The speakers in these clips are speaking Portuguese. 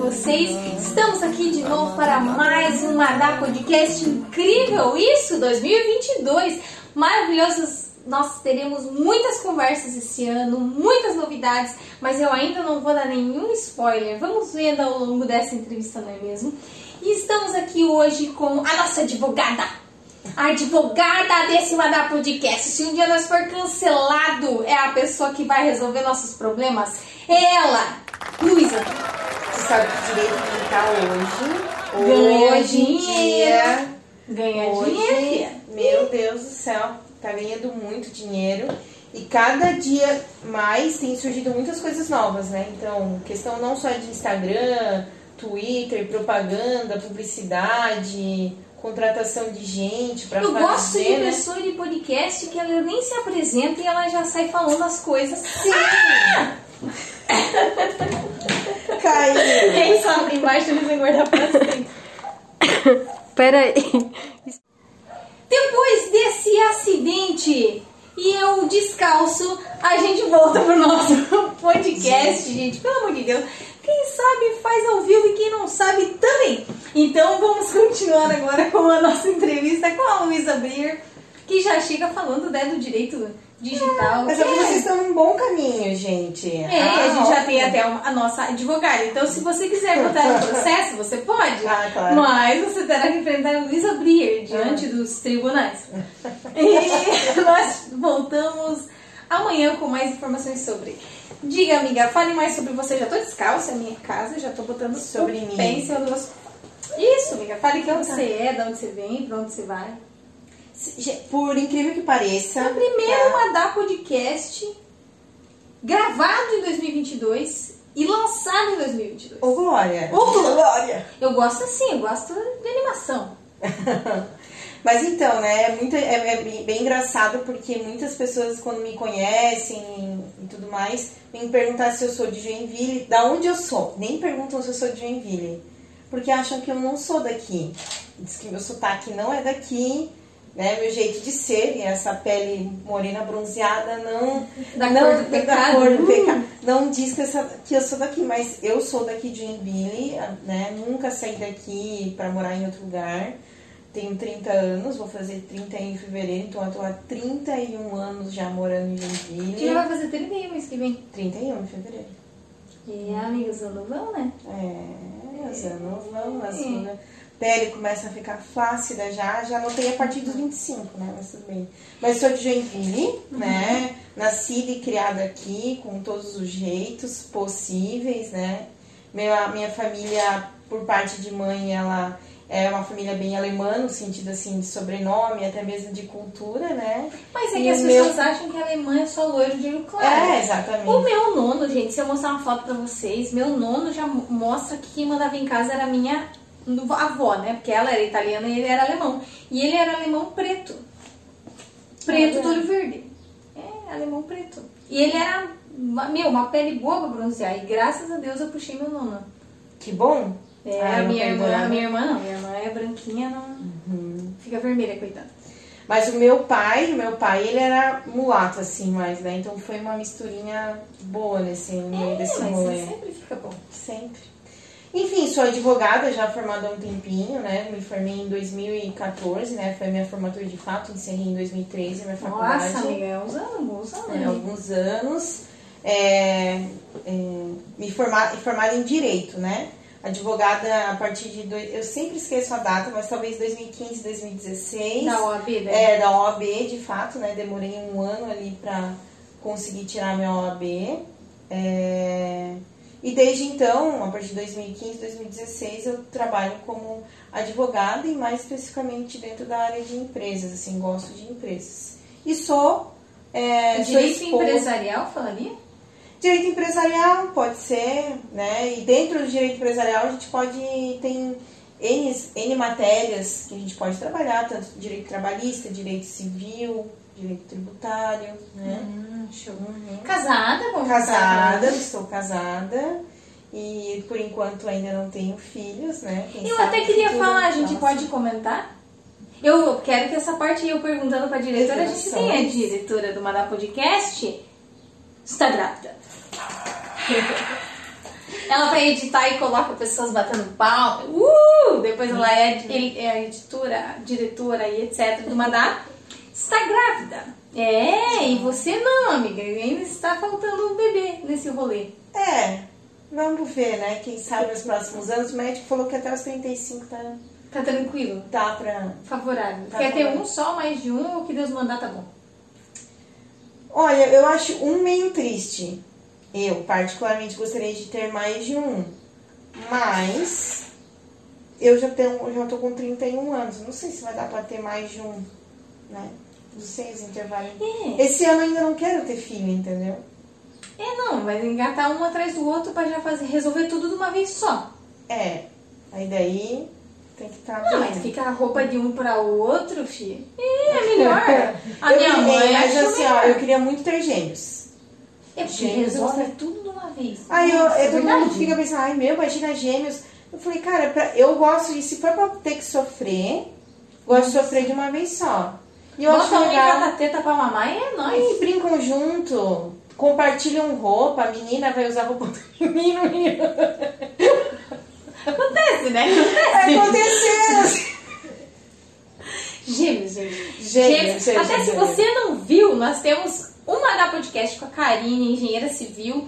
vocês? Estamos aqui de novo para mais um Madá Podcast incrível, isso, 2022. Maravilhosos, nós teremos muitas conversas esse ano, muitas novidades, mas eu ainda não vou dar nenhum spoiler. Vamos vendo ao longo dessa entrevista, não é mesmo? E estamos aqui hoje com a nossa advogada, a advogada desse Madá Podcast. Se um dia nós for cancelado, é a pessoa que vai resolver nossos problemas. É ela, Luísa. Você sabe que direito digital hoje, Ganha hoje em dinheiro. dia, Ganha hoje, dinheiro, meu Deus do céu, tá ganhando muito dinheiro. E cada dia mais tem surgido muitas coisas novas, né? Então, questão não só de Instagram, Twitter, propaganda, publicidade, contratação de gente pra Eu fazer, gosto de né? pessoa de podcast que ela nem se apresenta e ela já sai falando as coisas. Sim! Caiu! Quem sabe embaixo eles vão guardar pra sempre. Peraí. Depois desse acidente e eu descalço, a gente volta pro nosso podcast, gente. Pelo amor de Deus. Quem sabe faz ao vivo e quem não sabe também. Então vamos continuar agora com a nossa entrevista com a Luísa Brier, que já chega falando né, do direito digital. Mas é- vocês estão num bom caminho, gente. É, Ah, a gente já tem até uma- a nossa advogada. Então, se você quiser botar no processo, você pode. Ah, claro. Mas você terá que enfrentar a Luísa Brier diante dos tribunais. e nós voltamos amanhã com mais informações sobre. Diga, amiga, fale mais sobre você. Já tô descalça, é minha casa, já tô botando Sobre mim. do nosso... Isso, amiga. Fale quem você é, de onde você vem, pra onde você vai. Por incrível que pareça. É o primeiro tá? Madá Podcast gravado em 2022 e lançado em 2022. Ô, Glória. Ô, Glória. Eu gosto assim, eu gosto de animação. Mas então, né, é, muito, é, é bem, bem engraçado porque muitas pessoas, quando me conhecem e tudo mais, vêm perguntar se eu sou de Joinville, da onde eu sou. Nem perguntam se eu sou de Joinville, porque acham que eu não sou daqui. Diz que meu sotaque não é daqui, né, meu jeito de ser, e essa pele morena bronzeada não... Da não, cor do da pecado. cor do pecado. Não diz que, essa, que eu sou daqui, mas eu sou daqui de Joinville, né, nunca saí daqui para morar em outro lugar. Tenho 30 anos, vou fazer 30 em fevereiro, então eu tô há 31 anos já morando em Que Joinville. já vai fazer 31 mês que vem. 31 em fevereiro. E amigos, ano vão, né? É, os anos vão, a segunda pele começa a ficar flácida já, já notei a partir dos 25, né, mas tudo bem. Mas sou de Joinville, né, nascida e criada aqui, com todos os jeitos possíveis, né. Minha, minha família, por parte de mãe, ela é uma família bem alemã, no sentido assim de sobrenome, até mesmo de cultura, né. Mas é E que as meu- pessoas acham que a Alemanha é só loiro de olho claro. É, exatamente. O meu nono, gente, se eu mostrar uma foto pra vocês, meu nono já mostra que quem mandava em casa era a minha avó, né? Porque ela era italiana e ele era alemão. E ele era alemão preto. Preto Olha. do olho verde. É, alemão preto. E ele era, meu, uma pele boa pra bronzear. E graças a Deus eu puxei meu nono. Que bom. É, Ai, a minha irmã, a minha irmã não. Minha irmã é branquinha, não Uhum. fica vermelha, coitada. Mas o meu pai, o meu pai, ele era mulato, assim, mais, né? Então foi uma misturinha boa nesse meio É, desse mas rolê. sempre fica bom. Sempre. Enfim, sou advogada, já formada há um tempinho, né? Me formei em 2014, né? Foi minha formatura de fato, encerrei em 2013 a minha faculdade. Nossa, amiga, é uns anos, uns anos. É, alguns anos. É, é, me formar, formada em Direito, né? Advogada a partir de... Dois, eu sempre esqueço a data, mas talvez 2015, 2016. Da OAB, né? É, da OAB, de fato, né? Demorei um ano ali pra conseguir tirar minha OAB. É, E desde então, a partir de 2015, 2016, eu trabalho como advogada e mais especificamente dentro da área de empresas, assim, gosto de empresas. E sou... É, sou Direito esposa- empresarial, falaria? Direito empresarial pode ser, né? E dentro do direito empresarial a gente pode tem N, N matérias que a gente pode trabalhar, tanto direito trabalhista, direito civil, direito tributário, né? Hum, show. Uhum. Casada, vamos Casada, estou casada. E por enquanto ainda não tenho filhos, né? Quem Eu até queria falar, a gente nossa. pode comentar? Eu quero que essa parte eu perguntando pra diretora, a gente tem a diretora do Madá Podcast está grávida. ela vai editar e coloca pessoas batendo palma. Uh! Depois ela é, ele- é a editora, diretora e etc. do Madá. Está grávida. É, e você não, amiga. Ainda está faltando um bebê nesse rolê. É, vamos ver, né? Quem sabe nos próximos anos. O médico falou que até os 35 tá, Tá tranquilo. dá pra. Favorável. Tá Quer ter favorável. um só, mais de um, o que Deus mandar tá bom. Olha, eu acho um meio triste. Eu, particularmente, gostaria de ter mais de um. Mas eu já tenho, já tô com 31 anos. Não sei se vai dar pra ter mais de um, né? Não sei os intervalos. É. Esse ano eu ainda não quero ter filho, entendeu? É, não, vai engatar um atrás do outro pra já fazer, resolver tudo de uma vez só. É. Aí daí tem que estar Não, mas fica a roupa de um pra outro, filho. É melhor. A eu minha queria, mãe mas assim, ó, eu queria muito ter gêmeos. É porque Gêmeos, resolve tudo de uma vez. Aí eu, todo mundo fica pensando, ai meu, imagina gêmeos. Eu falei, cara, pra- eu gosto de, se for pra ter que sofrer, gosto de sofrer de uma vez só. E eu acho Bota um legal. cada teta pra mamar e é nóis. E brincam junto, compartilham roupa, a menina vai usar roupa do menino. Acontece, né? É Acontece. acontecendo. Gêmeos, gente. Gêmeos, gêmeos, Até se gêmeos. você não viu, nós temos uma da podcast com a Karine, engenheira civil,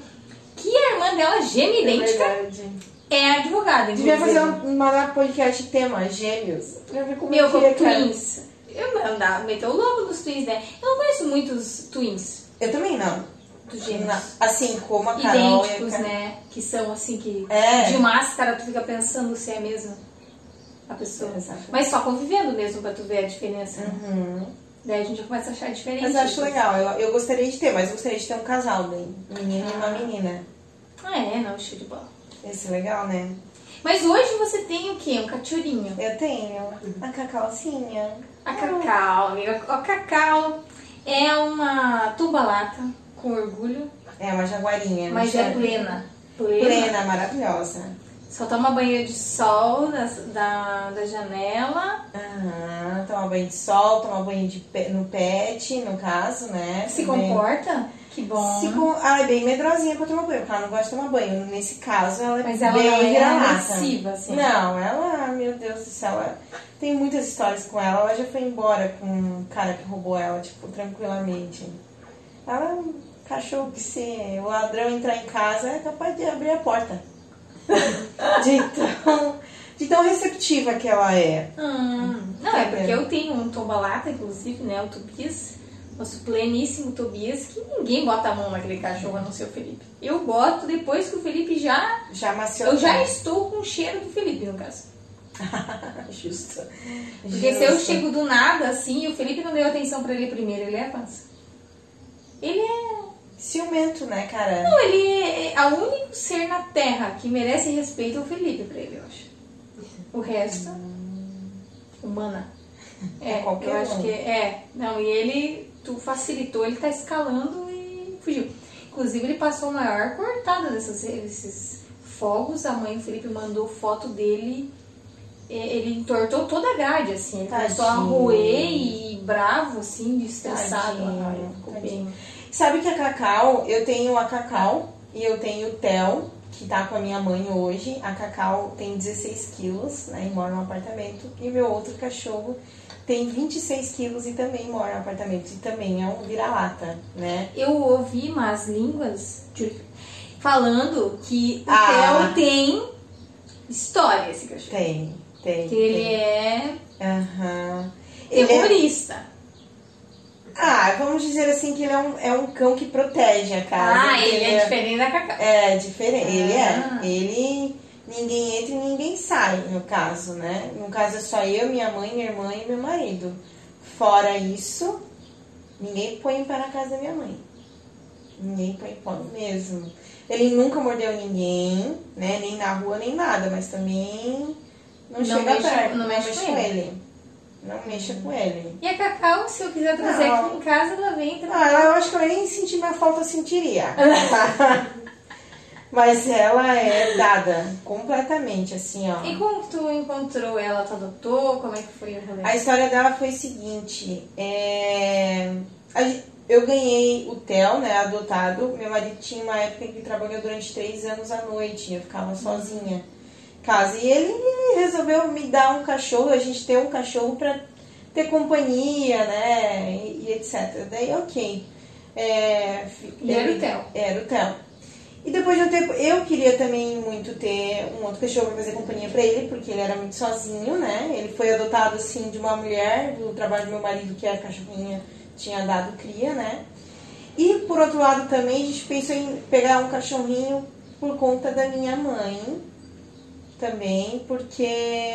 que a irmã dela, gêmea idêntica, verdade. é advogada. Devia inclusive. fazer um, mandar podcast tema, gêmeos. Pra ver como Meu, é que como é, cara. twins. Eu andava, meteu o logo dos twins, né? Eu não conheço muitos twins Eu também não. dos gêmeos. Assim como a Carol a idênticos, Carol. né? Que são assim que É. de máscara tu fica pensando se é mesmo a pessoa. Exato. Mas só convivendo mesmo pra tu ver a diferença. né? Uhum. Daí a gente já começa a achar diferente. Mas eu acho legal, eu, eu gostaria de ter, mas eu gostaria de ter um casal daí. Um menino e uma menina. Ah, é, não, show de bola. Esse é legal, né? Mas hoje você tem o quê? Um cachorrinho. Eu tenho a cacauzinha. A Cacau, amiga. A Cacau é uma tubalata com orgulho, É uma jaguarinha. mas né? é plena. Plena. Plena, maravilhosa. Só toma banho de sol da, da, da janela. Aham, toma banho de sol, toma banho de no pet, no caso, né? Se Também. comporta. Que bom. Se. Ela é bem medrosinha pra tomar banho, porque ela não gosta de tomar banho. Nesse caso, ela é Mas ela bem não é agressiva, assim. Não, ela, meu Deus do céu, ela... tem muitas histórias com ela. Ela já foi embora com um cara que roubou ela, tipo, tranquilamente. Ela é um cachorro que se o ladrão entrar em casa é capaz de abrir a porta. de, tão, de tão receptiva que ela é. Hum, não, é porque eu tenho um tombalata, inclusive, né? O Tobias, nosso pleníssimo Tobias, que ninguém bota a mão naquele cachorro a não ser o Felipe. Eu boto depois que o Felipe já. Já maciou. Eu já estou com o cheiro do Felipe, no caso. Justo. Porque se eu chego do nada assim e o Felipe não deu atenção pra ele primeiro, ele avança. Ele é. Ciumento, né, cara? Não, ele é. é o único ser na Terra que merece respeito é o Felipe pra ele, eu acho. O resto. Humana. É, qualquer eu acho que é. Não, e ele. Tu facilitou, ele tá escalando e fugiu. Inclusive, ele passou a maior cortada desses fogos. A mãe Felipe mandou foto dele. Ele entortou toda a grade, assim. Ele começou a roer e bravo, assim, estressado. Sabe que a Cacau, eu tenho a Cacau e eu tenho o Theo, que tá com a minha mãe hoje. A Cacau tem 16 quilos, né, e mora num apartamento. E meu outro cachorro tem 26 quilos e também mora no apartamento. E também é um vira-lata, né? Eu ouvi umas línguas falando que o Ah. Theo tem história, esse cachorro. Tem, tem. Que ele tem. é Aham. Ele é- terrorista. Ah, vamos dizer assim que ele é um, é um cão que protege a casa. Ah, ele é entendeu? diferente da Cacau. É, diferente. Ele Ah. é. Ele. Ninguém entra e ninguém sai, no caso, né? No caso é só eu, minha mãe, minha irmã e meu marido. Fora isso, ninguém põe para a casa da minha mãe. Ninguém põe pão mesmo. Ele nunca mordeu ninguém, né? Nem na rua, nem nada, mas também não, Não chega mexa- perto, não mexe com com ele. Não mexa com ele. E a Cacau, se eu quiser trazer Não. aqui em casa, ela vem tra- Ah, eu acho que eu nem senti minha falta, eu sentiria. Mas ela é dada completamente, assim, ó. E como que tu encontrou ela? Tu adotou? Como é que foi o rolê? A história dela foi o seguinte: é, eu ganhei o Theo, né, adotado. Meu marido tinha uma época que trabalhou durante três anos à noite. Eu ficava sozinha em casa. E ele resolveu me dar um cachorro, a gente ter um cachorro pra ter companhia, né, e, e etc. Daí, ok. É, E era o Theo. Era o Theo. E depois de um tempo, eu queria também muito ter um outro cachorro pra fazer companhia pra ele, porque ele era muito sozinho, né? Ele foi adotado, assim, de uma mulher do trabalho do meu marido, que era cachorrinha, tinha dado cria, né? E, por outro lado, também, a gente pensou em pegar um cachorrinho por conta da minha mãe, também, porque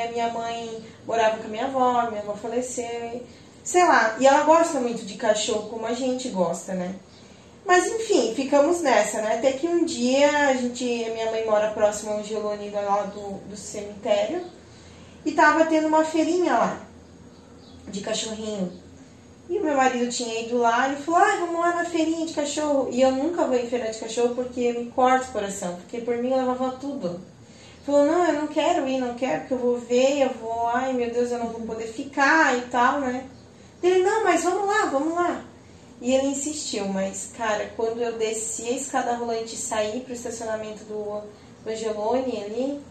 a minha mãe morava com a minha avó, minha avó faleceu, e, sei lá. E ela gosta muito de cachorro, como a gente gosta, né? Mas enfim, ficamos nessa, né? Até que um dia a gente, a minha mãe mora próximo ao Geloni lá do, do cemitério e tava tendo uma feirinha lá de cachorrinho. E o meu marido tinha ido lá e falou: ah, vamos lá na feirinha de cachorro. E eu nunca vou em feira de cachorro porque me corta o coração, porque por mim eu levava tudo. Falou: não, eu não quero ir, não quero, porque eu vou ver, eu vou, ai meu Deus, eu não vou poder ficar e tal, né? Ele: não, mas vamos lá, vamos lá. E ele insistiu, mas, cara, quando eu desci a escada rolante e saí pro estacionamento do, do Angelone ali,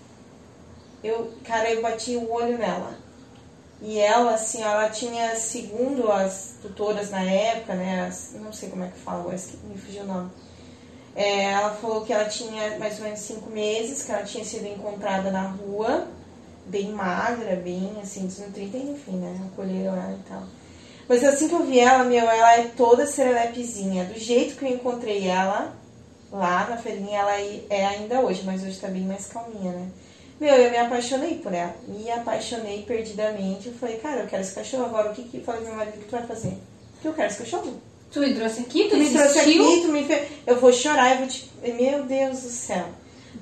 eu, cara, eu bati o olho nela. E ela, assim, ela tinha, segundo as tutoras na época, né, as, não sei como é que fala, agora me fugiu o nome. É, ela falou que ela tinha mais ou menos cinco meses, que ela tinha sido encontrada na rua, bem magra, bem, assim, desnutrida, enfim, né, acolheram ela e tal. Mas assim que eu vi ela, meu, ela é toda serelepezinha. Do jeito que eu encontrei ela lá na feirinha, ela é ainda hoje, mas hoje tá bem mais calminha, né? Meu, eu me apaixonei por ela. Me apaixonei perdidamente. Eu falei, cara, eu quero esse cachorro. Agora, o que que... Falei pro meu marido, o que tu vai fazer? Que eu quero esse cachorro. Tu me trouxe aqui, tu Tu me trouxe aqui, tu me fez... Eu vou chorar, eu vou te... Meu Deus do céu.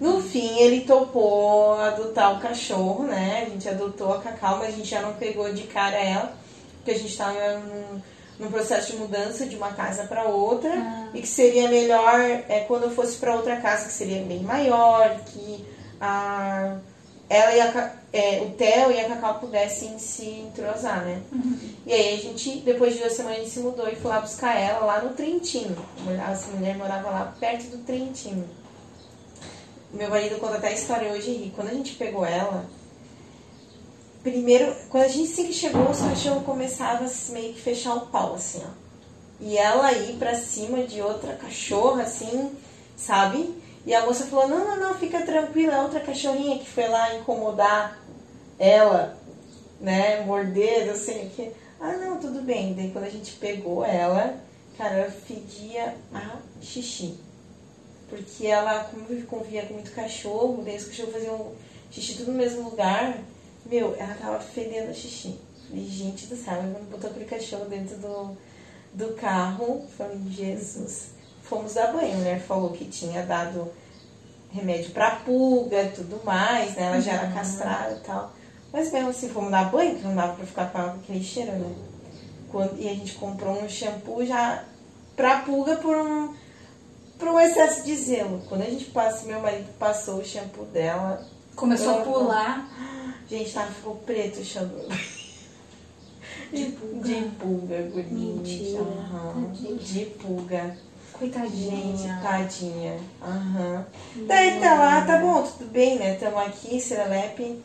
No fim, ele topou adotar o cachorro, né? A gente adotou a Cacau, mas a gente já não pegou de cara ela, porque a gente estava num, num processo de mudança de uma casa para outra, Ah. e que seria melhor é, quando eu fosse para outra casa, que seria bem maior, que a, ela e a, é, o Theo e a Cacau pudessem se entrosar, né? E aí a gente, depois de duas semanas, a gente se mudou e foi lá buscar ela lá no Trentino. Essa mulher morava lá perto do Trentino. Meu marido conta até a história hoje e. Quando a gente pegou ela, primeiro, quando a gente assim que chegou, os cachorros começavam a meio que fechar o pau, assim, ó. E ela ir pra cima de outra cachorra, assim, sabe? E a moça falou, não, não, não, fica tranquila, é outra cachorrinha que foi lá incomodar ela, né, morder, eu sei o que. Ah, não, tudo bem. Daí quando a gente pegou ela, cara, ela fedia a xixi. Porque ela convive- convivia com muito cachorro, daí os cachorros faziam xixi tudo no mesmo lugar. Meu, ela tava fedendo xixi. Falei, gente do céu, quando botou aquele cachorro dentro do, do carro, falei, Jesus. Fomos dar banho, mulher falou que tinha dado remédio pra pulga, tudo mais, né? Ela já era castrada e tal. Mas mesmo assim, fomos dar banho, que não dava pra ficar com ela aquele cheiro, né? Quando, e a gente comprou um shampoo já pra pulga por um, por um excesso de zelo. Quando a gente passa, meu marido passou o shampoo dela, Começou a pular. Gente, tá, ficou preto o shampoo. De pulga. De pulga. Mentira. Aham. De pulga. Coitadinha. Gente, tadinha. Aham. Daí tá lá, tá bom, tudo bem, né? Tamo aqui, Serelepe.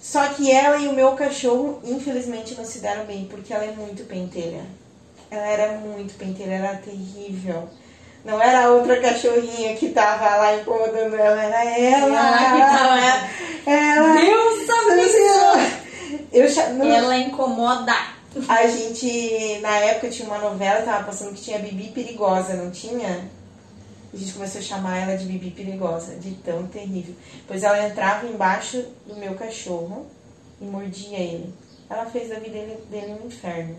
Só que ela e o meu cachorro, infelizmente, não se deram bem, porque ela é muito pentelha. Ela era muito pentelha, era terrível. Não era a outra cachorrinha que tava lá incomodando ela, era ela. Ela que tava- Ela. Deus sabe. Eu não- Ela incomoda. a gente, na época, tinha uma novela, tava passando que tinha Bibi Perigosa, não tinha? A gente começou a chamar ela de Bibi Perigosa, de tão terrível. Pois ela entrava embaixo do meu cachorro e mordia ele. Ela fez da vida dele, dele um inferno.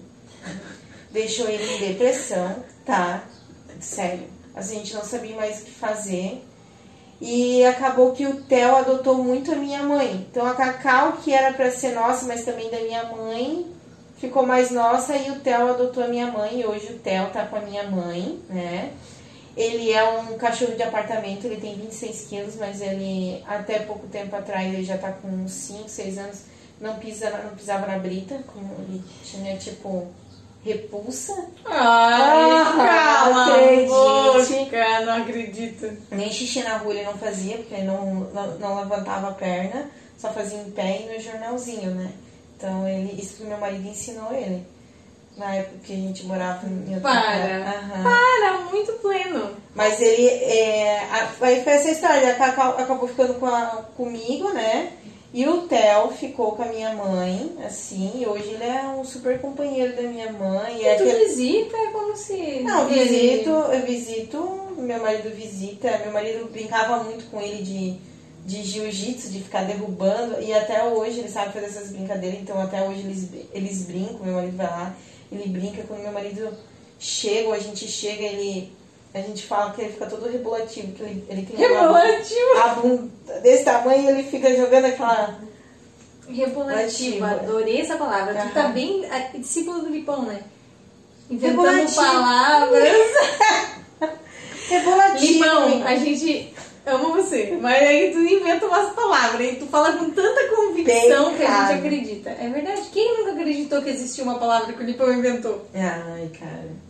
Deixou ele em depressão, tá? Sério. A gente não sabia mais o que fazer. E acabou que o Theo adotou muito a minha mãe. Então a Cacau, que era pra ser nossa, mas também da minha mãe, ficou mais nossa e o Theo adotou a minha mãe. E hoje o Theo tá com a minha mãe, né? Ele é um cachorro de apartamento, ele tem 26 quilos, mas ele até pouco tempo atrás ele já tá com uns 5, 6 anos, não, pisa, não pisava na brita, como ele tinha tipo repulsa. Ai, Ah, calma, boca, não acredito. Nem xixi na rua ele não fazia, porque ele não, não, não levantava a perna, só fazia em pé e no jornalzinho, né? Então ele, isso que meu marido ensinou ele. Na época que a gente morava em outra Para. Aham. Para, muito pleno. Mas ele. É, a- aí foi essa história, Cacau acabou ficando com a- comigo, né? E o Theo ficou com a minha mãe, assim, e hoje ele é um super companheiro da minha mãe. E é tu aquele- visita, é como se... Não, ele- visito, eu visito, meu marido visita, meu marido brincava muito com ele de, de jiu-jitsu, de ficar derrubando, e até hoje ele sabe fazer essas brincadeiras, então até hoje eles, eles brincam, meu marido vai lá, ele brinca, quando meu marido chega, ou a gente chega, ele. A gente fala que ele fica todo rebolativo, que ele, ele tem a bunda desse tamanho e ele fica jogando aquela. Rebolativo, Rebolativo. adorei essa palavra. Tu tá bem a- discípulo do Lipão, né? Inventando palavras. Rebolativo. Limão, a gente ama você, mas aí tu inventa umas palavras e tu fala com tanta convicção que a gente acredita. É verdade. Quem nunca acreditou que existia uma palavra que o Lipão inventou? Ai, cara.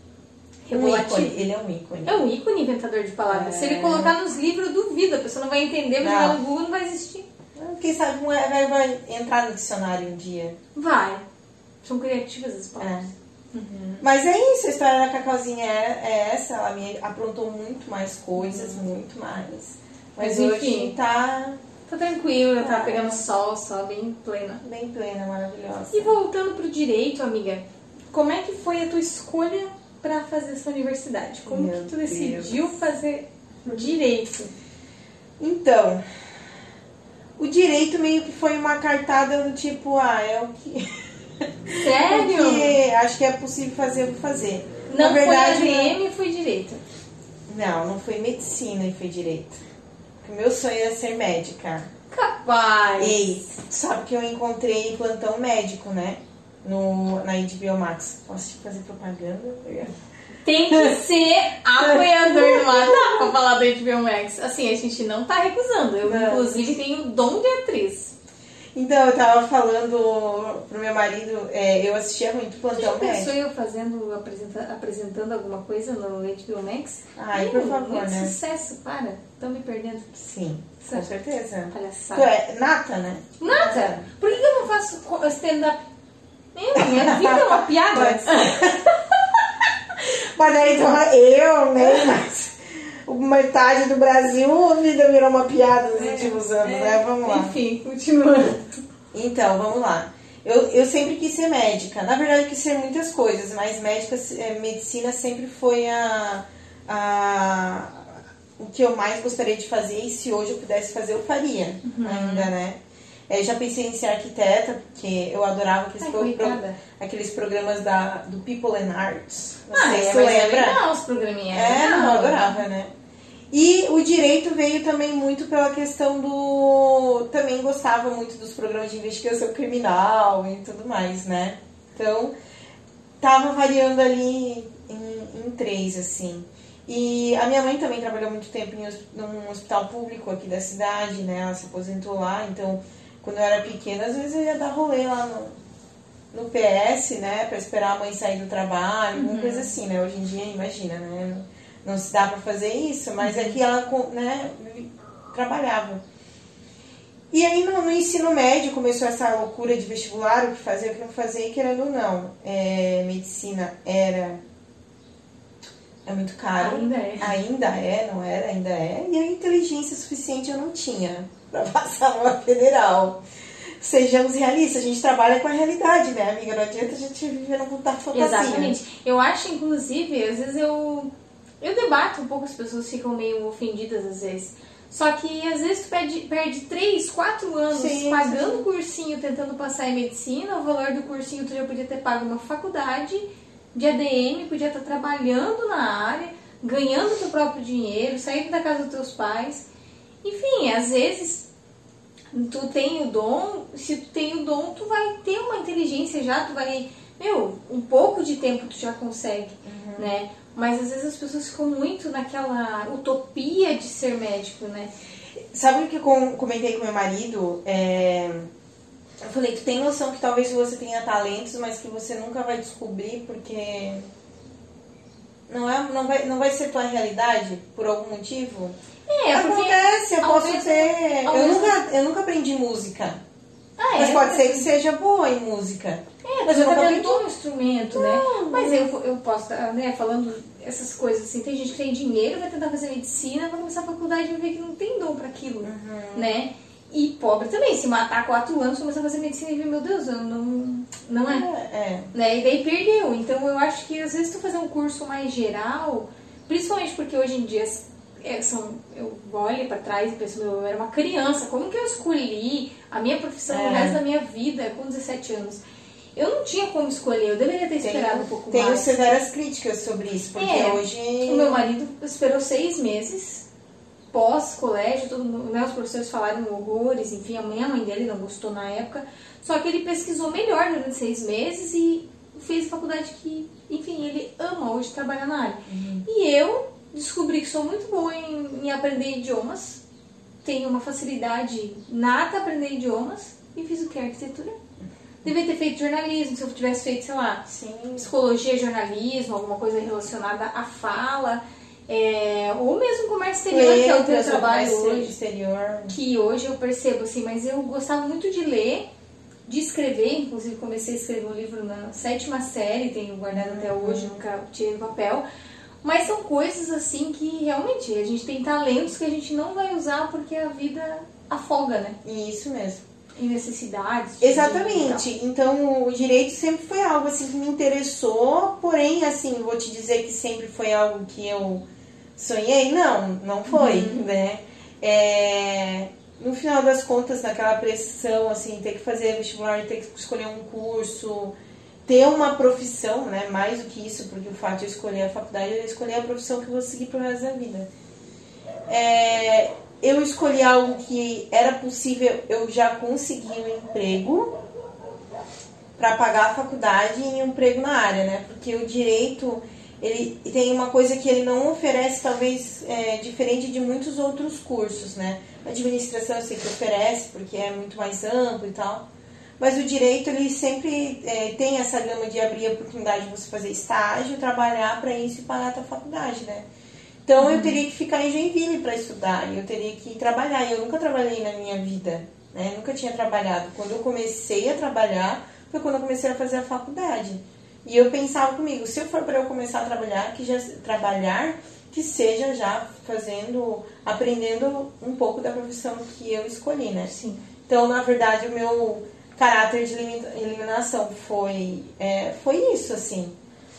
Um Rebolativo. ícone, ele é um ícone. É um ícone inventador de palavras. É. Se ele colocar nos livros, eu duvido. A pessoa não vai entender, mas Não. jogar no Google não vai existir. Quem sabe vai, vai, entrar no dicionário um dia. Vai. São criativas as palavras. É. Mas é isso, a história da Cacauzinha é, é essa. Ela me aprontou muito mais coisas, muito mais. Mas, Mas, enfim. tá Tá tranquilo, tá É. pegando sol, só bem plena. bem plena, maravilhosa. E voltando pro direito, amiga, como é que foi a tua escolha pra fazer essa universidade? Como Meu que tu decidiu Deus. fazer direito? Então, o direito meio que foi uma cartada do tipo, ah, é o que. Sério? o que acho que é possível fazer, eu vou fazer. Não Na verdade, foi ADM, foi direito. Não, não foi medicina e foi direito. O meu sonho era ser médica. Capaz. Ei, sabe que eu encontrei plantão médico, né? No, na HBO Max. Posso te fazer propaganda? Tem que ser apoiador do Mata pra falar do HBO Max. Assim, a gente não tá recusando. Eu, Não. inclusive, tenho dom de atriz. Então, eu tava falando pro meu marido, é, eu assistia muito Tu plantão pensou médico. eu fazendo, apresenta- apresentando alguma coisa no HBO Max? Ai, por favor, muito né? sucesso, para. Estão me perdendo. Sim, com Certo. certeza. Tu Palhaçada. é nata, né? Nada. Por que eu não faço stand-up? Meu, minha vida é uma piada. Mas daí então eu, né? Mas metade do Brasil, a vida virou uma piada nos últimos anos, né? Vamos lá. É, Enfim, continuando. Então, vamos lá. Eu, eu sempre quis ser médica. Na verdade, eu quis ser muitas coisas, mas médica, eh, medicina sempre foi a, a, o que eu mais gostaria de fazer. E se hoje eu pudesse fazer, eu faria ainda, né? Eh, já pensei em ser arquiteta, porque eu adorava aqueles, Ai, pro- aqueles programas da, do People and Arts. Não Ah, sei é, mas é lembra. legal os programinhas. É, não, eu adorava, né? E o direito veio também muito pela questão do. Também gostava muito dos programas de investigação criminal e tudo mais, né? Então, tava variando ali em, em três, assim. E a minha mãe também trabalhou muito tempo em hospital público aqui da cidade, né? Ela se aposentou lá, então, quando eu era pequena, às vezes eu ia dar rolê lá no, no PS, né? Pra esperar a mãe sair do trabalho, alguma coisa assim, né? Hoje em dia, imagina, né? Não, não se dá pra fazer isso, mas é que ela, né? Trabalhava. E aí no, no ensino médio começou essa loucura de vestibular, o que fazer, o que não fazer, e querendo ou não. É, medicina era. É muito caro. Ainda é. Ainda é, não era, ainda é. E a inteligência suficiente eu não tinha pra passar numa federal. Sejamos realistas, a gente trabalha com a realidade, né, amiga? Não adianta a gente viver num da fantasia. Exatamente. Eu acho, inclusive, às vezes eu. Eu debato um pouco, as pessoas ficam meio ofendidas às vezes. Só que às vezes tu perde, perde 3, 4 anos Sim, pagando sim. cursinho, tentando passar em medicina, o valor do cursinho tu já podia ter pago uma faculdade de ADM, podia estar trabalhando na área, ganhando teu próprio dinheiro, saindo da casa dos teus pais. Enfim, às vezes tu tem o dom, se tu tem o dom, tu vai ter uma inteligência já, tu vai, meu, um pouco de tempo tu já consegue, né? Mas às vezes as pessoas ficam muito naquela utopia de ser médico, né? Sabe o que eu com- comentei com meu marido? É, Eu falei, tu tem noção que talvez você tenha talentos, mas que você nunca vai descobrir porque não, é, não, vai, não vai ser tua realidade por algum motivo? É, Acontece, eu posso mesmo- ter. Eu mesmo- nunca, eu nunca aprendi música. Ah, Mas é, pode ser que assim, seja boa em música. É, Mas eu nunca aprendi. um instrumento, né? Mas eu, eu posso estar, né, falando essas coisas assim. Tem gente que tem dinheiro, vai tentar fazer medicina, vai começar a faculdade e vai ver que não tem dom pra aquilo, Uhum. né? E pobre também, se matar quatro anos, começar a fazer medicina e ver, meu Deus, eu não, não é. É. Né? E daí perdeu. Então eu acho que às vezes tu fazer um curso mais geral, principalmente porque hoje em dia é, são, eu olho pra trás e penso, meu, eu era uma criança, como que eu escolhi a minha profissão É. no resto da minha vida com 17 anos? Eu não tinha como escolher, eu deveria ter esperado Tenho, um pouco tenho mais. severas críticas sobre isso, porque É, hoje. O meu marido esperou seis meses pós-colégio, todo mundo, né, os professores falaram horrores, enfim, a minha mãe dele não gostou na época, só que ele pesquisou melhor durante seis meses e fez a faculdade que, enfim, ele ama hoje trabalhar na área. E eu descobri que sou muito boa em, em aprender idiomas, tenho uma facilidade nata a aprender idiomas e fiz o que? Arquitetura. Devia ter feito jornalismo, se eu tivesse feito, sei lá, Sim. psicologia, jornalismo, alguma coisa relacionada à fala, é, ou mesmo comércio exterior, que é o teu trabalho hoje. exterior. Que hoje eu percebo, assim, mas eu gostava muito de ler, de escrever, inclusive comecei a escrever um livro na sétima série, tenho guardado até hoje, nunca tirei do papel. Mas são coisas assim que realmente a gente tem talentos que a gente não vai usar porque a vida afoga, né? Isso mesmo. Em necessidades. de- Exatamente. Então, o direito sempre foi algo assim que me interessou, porém, assim, vou te dizer que sempre foi algo que eu sonhei? Não, não foi, né? É, no final das contas, naquela pressão, assim, ter que fazer vestibular, ter que escolher um curso, ter uma profissão, né? Mais do que isso, porque o fato de eu escolher a faculdade, eu escolher a profissão que eu vou seguir pro resto da vida. É, eu escolhi algo que era possível, eu já consegui um emprego para pagar a faculdade e um emprego na área, né? Porque o direito ele tem uma coisa que ele não oferece, talvez é, diferente de muitos outros cursos, né? A administração eu sei que oferece, porque é muito mais amplo e tal. Mas o direito, ele sempre é, tem essa gama de abrir a oportunidade de você fazer estágio, trabalhar para isso e pagar a tua faculdade, né? Então eu teria que ficar em Joinville para estudar, e eu teria que trabalhar. Eu nunca trabalhei na minha vida, né? Nunca tinha trabalhado. Quando eu comecei a trabalhar, foi quando eu comecei a fazer a faculdade. E eu pensava comigo, se eu for para eu começar a trabalhar, que já trabalhar que seja já fazendo, aprendendo um pouco da profissão que eu escolhi, né? Sim. Então, na verdade, o meu caráter de elimina- eliminação foi, é, foi isso, assim.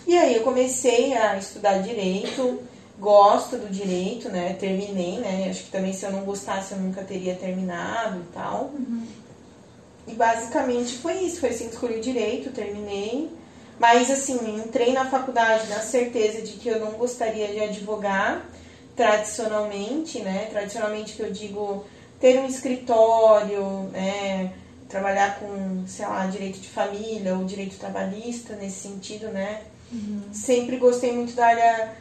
E aí eu comecei a estudar direito, gosto do direito, né? Terminei, né? Acho que também se eu não gostasse eu nunca teria terminado e tal. E basicamente foi isso, foi assim que escolhi o direito, terminei. Mas assim, entrei na faculdade na certeza de que eu não gostaria de advogar tradicionalmente, né? Tradicionalmente que eu digo ter um escritório, né? Trabalhar com, sei lá, direito de família ou direito trabalhista nesse sentido, né? Sempre gostei muito da área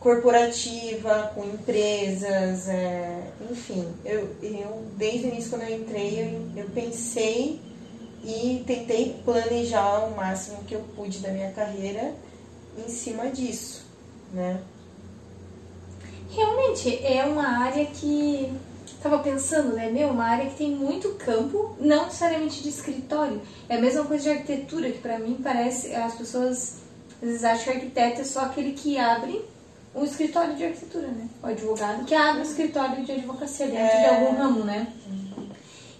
corporativa, com empresas, é, enfim. Eu, eu, desde o início, quando eu entrei, eu, eu pensei e tentei planejar o máximo que eu pude da minha carreira em cima disso, né? Realmente é uma área que tava pensando, né? Meu, uma área que tem muito campo, não necessariamente de escritório. É a mesma coisa de arquitetura, que pra mim parece as pessoas às vezes acham que arquiteto é só aquele que abre um escritório de arquitetura, né? O advogado que abre um escritório de advocacia dentro de É. algum ramo, né?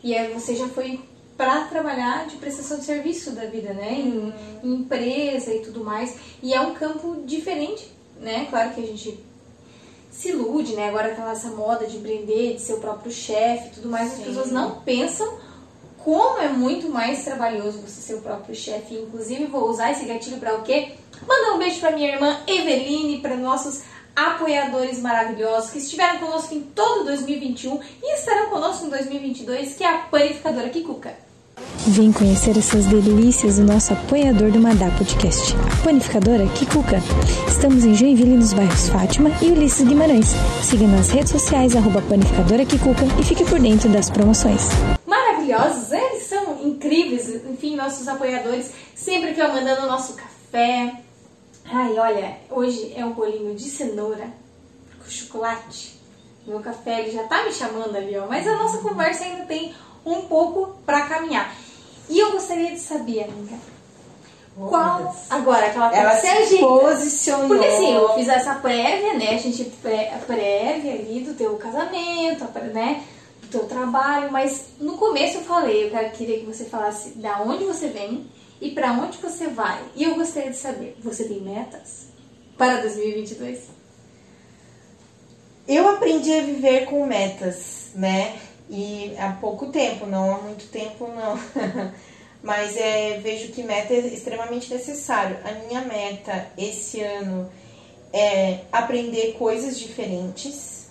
E aí você já foi para trabalhar de prestação de serviço da vida, né? Em, em empresa e tudo mais. E é um campo diferente, né? Claro que a gente se ilude, né? Agora tá essa moda de empreender, de ser o próprio chefe e tudo mais. As Sim. pessoas não pensam como é muito mais trabalhoso você ser o próprio chefe. Inclusive, vou usar esse gatilho para o quê? Mandar um beijo para minha irmã Eveline, para nossos apoiadores maravilhosos que estiveram conosco em todo 2021 e estarão conosco em 2022, que é a panificadora Kikuka. Vem conhecer essas delícias do nosso apoiador do Madá Podcast, a panificadora Kikuka. Estamos em Joinville, nos bairros Fátima e Ulisses Guimarães. Siga nas redes sociais, arroba panificadora Kikuka e fique por dentro das promoções. Maravilhosos, eles são incríveis, enfim, nossos apoiadores, sempre que eu mandando o nosso café. Ai, olha, hoje é um bolinho de cenoura com chocolate. Meu café ele já tá me chamando ali, ó. Mas a nossa conversa ainda tem um pouco para caminhar. E eu gostaria de saber, amiga, Oh, qual. Agora que ela, tá Ela se posicionou. Porque assim, eu fiz essa prévia, né? A gente pré, a prévia ali do teu casamento, né? Do teu trabalho, mas no começo eu falei, eu queria que você falasse da onde você vem e pra onde você vai. E eu gostaria de saber, você tem metas para 2022? Eu aprendi a viver com metas, né? E há pouco tempo, não há muito tempo não. Mas é, vejo que meta é extremamente necessário. A minha meta esse ano é aprender coisas diferentes,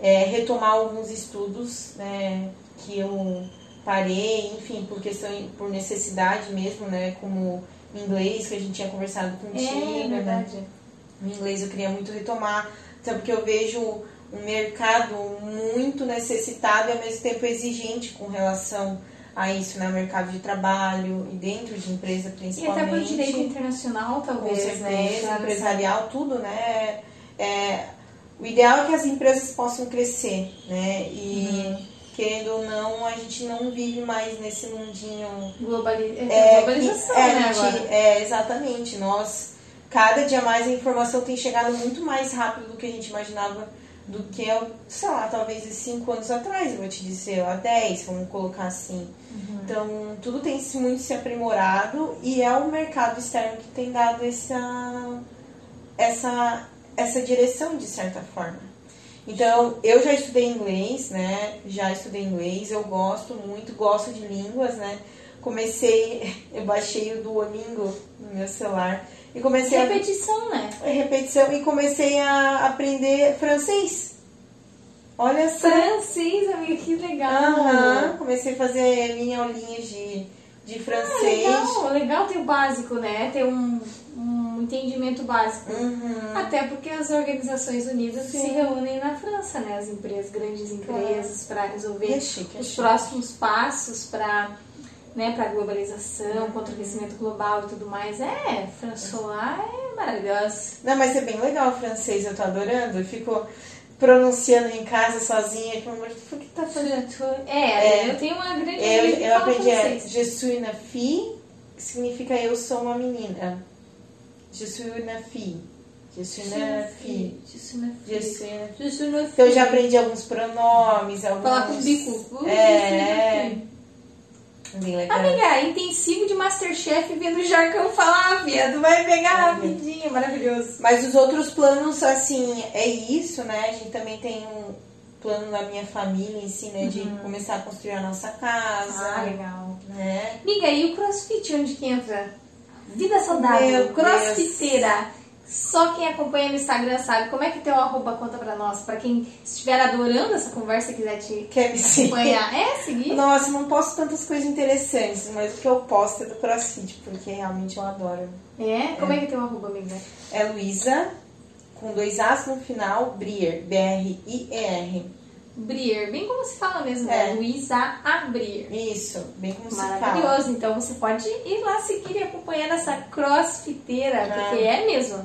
é, retomar alguns estudos né, que eu parei, enfim, por questão, por necessidade mesmo, né? Como inglês, que a gente tinha conversado contigo. né? O inglês eu queria muito retomar, até porque eu vejo um mercado muito necessitado e ao mesmo tempo exigente com relação a isso, né? Mercado de trabalho e dentro de empresa E principalmente. até por direito internacional, com talvez, certeza, né? Empresarial, tudo, né? É, o ideal é que as empresas possam crescer, né? E querendo ou não, a gente não vive mais nesse mundinho Globali é, globalização, que- é, né, gente- agora. é, exatamente. Nós, cada dia mais a informação tem chegado muito mais rápido do que a gente imaginava, do que, sei lá, talvez cinco anos atrás, eu vou te dizer, ou há 10, vamos colocar assim. Então, tudo tem muito se aprimorado e é o mercado externo que tem dado essa, essa, essa direção, de certa forma. Então, eu já estudei inglês, né? Já estudei inglês, eu gosto muito, gosto de línguas, né? Comecei, eu baixei o Duolingo no meu celular e comecei a Repetição, né? repetição e comecei a aprender francês. Olha só. Francês, amiga, que legal. Aham, comecei a fazer minha aulinha de, de Ah, francês. legal, legal ter o básico, né? Ter um, um entendimento básico. Uhum. Até porque as Organizações Unidas Sim. se reúnem na França, né? As empresas, grandes empresas, para resolver é chique, é os próximos passos para né, para globalização, contra o aquecimento global e tudo mais. É, François é maravilhosa. Não, mas é bem legal o francês, eu tô adorando. Eu fico pronunciando em casa sozinha. Que, amor, por que tá fazendo? É, eu tenho uma grande Eu, eu aprendi a francês. Je suis une fille, que significa eu sou uma menina. Je suis une fille. Je suis une fille. Je suis une fille. Então eu já aprendi alguns pronomes, alguns... Falar com o bico. É, bem legal. Amiga, intensivo de Masterchef vendo o Jarcão falar, viado. Vai pegar rapidinho, maravilhoso. Mas os outros planos, assim, é isso, né? A gente também tem um plano na minha família em si, né? De começar a construir a nossa casa, Ah, legal. né? Amiga, e o crossfit, onde que entra? Vida saudável, crossfiteira. Só quem acompanha no Instagram sabe. Como é que teu arroba conta pra nós? Pra quem estiver adorando essa conversa e quiser te Quer seguir? acompanhar. É, seguir? Nossa, não posto tantas coisas interessantes, mas o que eu posto é do CrossFit, porque realmente eu adoro. É? Como é que é teu arroba, amiga? É Luísa, com dois As no final, Brier, B-R-I-E-R. Brier, bem como se fala mesmo, É. né? Luísa Abrier. Isso, bem como se fala. Maravilhoso, então você pode ir lá seguir e acompanhar essa crossfiteira, porque é mesmo.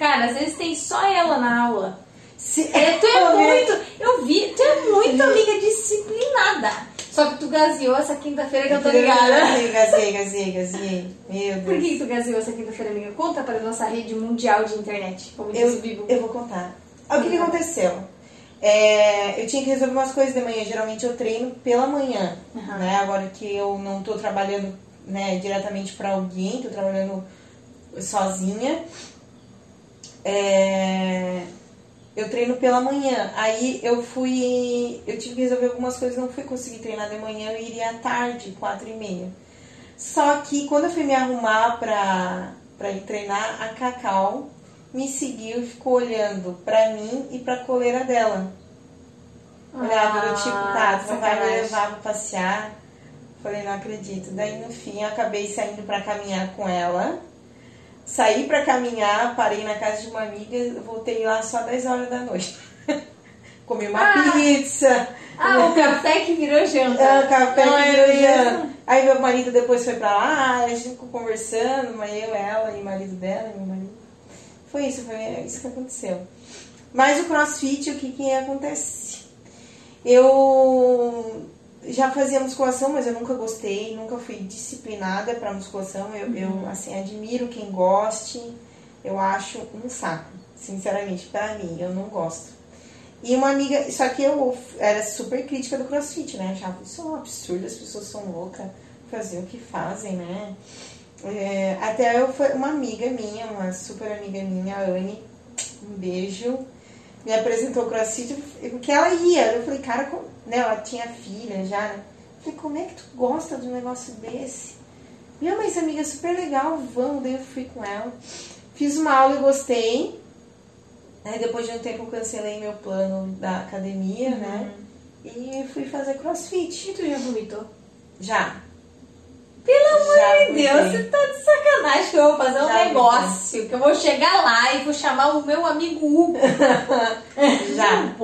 Cara, às vezes tem só ela na aula. Se... É, tu é muito, eu vi, tu é muito amiga disciplinada. Só que tu gaseou essa quinta-feira que eu tô ligada. Gazei, gazei, gazei. Meu Deus. Por que tu gaseou essa quinta-feira, amiga? Conta para a nossa rede mundial de internet, como diz Eu, o Bibo. eu vou contar. Ah, O que, que aconteceu? É, eu tinha que resolver umas coisas de manhã. Geralmente eu treino pela manhã. Aham. Né? Agora que eu não tô trabalhando né, diretamente para alguém, tô trabalhando sozinha. É, eu treino pela manhã. Aí eu fui. Eu tive que resolver algumas coisas, não fui conseguir treinar de manhã, eu iria à tarde, quatro e meia. Só que quando eu fui me arrumar pra, pra ir treinar, a Cacau me seguiu e ficou olhando pra mim e pra coleira dela. Olhava do tipo, tá, tu não vai me Ah, levar pra passear? Falei, não acredito. Daí no fim eu acabei saindo pra caminhar com ela. Saí pra caminhar, parei na casa de uma amiga, voltei lá só 10 horas da noite. comi uma Ah. pizza. Ah, o café que virou janta. Ah, café Não que é virou janta. Aí meu marido depois foi pra lá, a gente ficou conversando, mas eu, ela e o marido dela, e meu marido. Foi isso, foi isso que aconteceu. Mas o crossfit, o que que acontece? Eu já fazia musculação, mas eu nunca gostei, nunca fui disciplinada pra musculação. Eu, eu assim, admiro quem goste, eu acho um saco, sinceramente, pra mim, eu não gosto. E uma amiga, só que eu era super crítica do crossfit, né? Achava isso é um absurdo, as pessoas são loucas fazer o que fazem, né? É, até eu, foi uma amiga minha, uma super amiga minha, a Anne, um beijo, me apresentou o crossfit, porque ela ia. Eu falei, cara, como- né? Ela tinha filha já, né? Eu falei, como é que tu gosta de um negócio desse? Minha mãe, essa amiga é super legal, vamos, daí eu fui com ela. Fiz uma aula e gostei. Aí depois de um tempo eu cancelei meu plano da academia, né? E fui fazer crossfit. E tu já vomitou? Já. Pelo amor de. Deus, você tá de sacanagem que eu vou fazer um Já negócio. Que eu vou chegar lá e vou chamar o meu amigo Hugo. Já.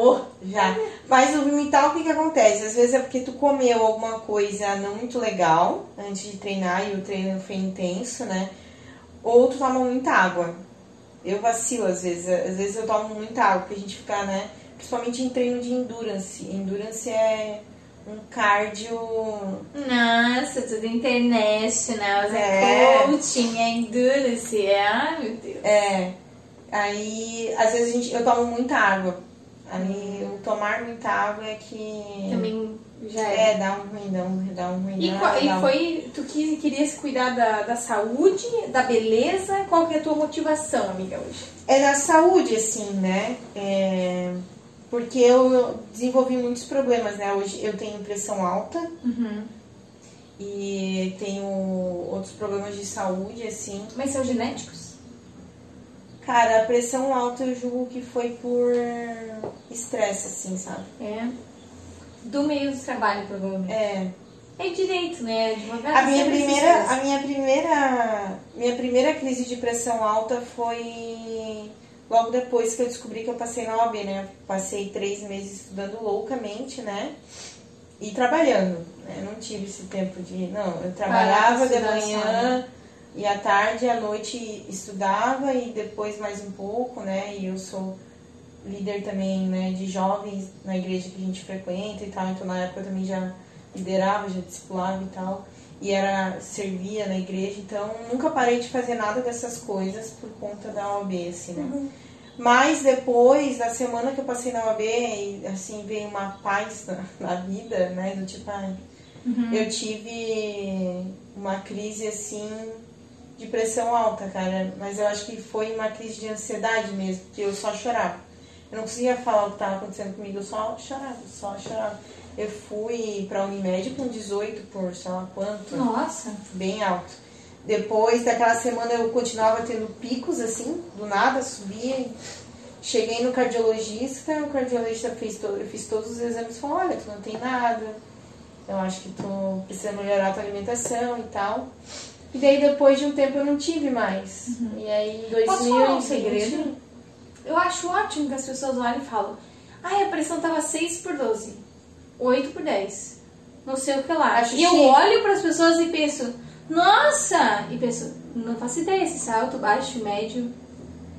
Já. Mas o vomitar, o que que acontece? Às vezes é porque tu comeu alguma coisa não muito legal antes de treinar e o treino foi intenso, né? Ou tu toma muita água. Eu vacilo às vezes. Às vezes eu tomo muita água, porque a gente fica, né? Principalmente em treino de endurance. Endurance é um cardio. Nossa, tudo international. É. É coaching, é endurance. é- Ai, meu Deus. É. Aí, às vezes a gente, eu tomo muita água. Aí o tomar muita água é que. Também já é. É, dá um ruim, dá um, dá um ruim. E, dá- qual- e dá um- foi, tu quis, querias cuidar da, da saúde, da beleza? Qual que é a tua motivação, amiga, hoje? É da saúde, assim, né? É, Porque eu desenvolvi muitos problemas, né? Hoje eu tenho pressão alta e tenho outros problemas de saúde, assim. Mas são genéticos? Cara, a pressão alta eu julgo que foi por estresse, assim, sabe? É. Do meio do trabalho, provavelmente. É. É direito, né? Advogado A minha primeira, a minha primeira, minha primeira crise de pressão alta foi logo depois que eu descobri que eu passei na OAB, né? Passei três meses estudando loucamente, né? E trabalhando. Né? Não tive esse tempo de. Não, eu trabalhava de manhã né? e à tarde, à noite estudava e depois mais um pouco, né? E eu sou líder também, né, de jovens na igreja que a gente frequenta e tal, então na época eu também já liderava, já discipulava e tal, e era servia na igreja, então nunca parei de fazer nada dessas coisas por conta da OAB, assim, né. Mas depois, da semana que eu passei na OAB, e, assim, veio uma paz na, na vida, né, do tipo, ai, eu tive uma crise, assim, de pressão alta, cara, mas eu acho que foi uma crise de ansiedade mesmo, porque eu só chorava. Eu não conseguia falar o que estava acontecendo comigo, eu só chorava, só chorava. Eu fui pra Unimed com 18 por sei lá quanto, Nossa. bem alto. Depois daquela semana eu continuava tendo picos assim, do nada, subia. e Cheguei no cardiologista, o cardiologista fez todo, eu fiz todos os exames e falou, olha, tu não tem nada, eu acho que tu precisa melhorar a tua alimentação e tal. E daí depois de um tempo eu não tive mais. E aí em 2020... Posso falar um segredo? Eu acho ótimo que as pessoas olhem e falam Ai, a pressão tava 6 por 12, 8 por 10, não sei o que lá. Acho e eu chique. olho para as pessoas e penso, nossa! E penso, não faço ideia se isso é alto, baixo, médio.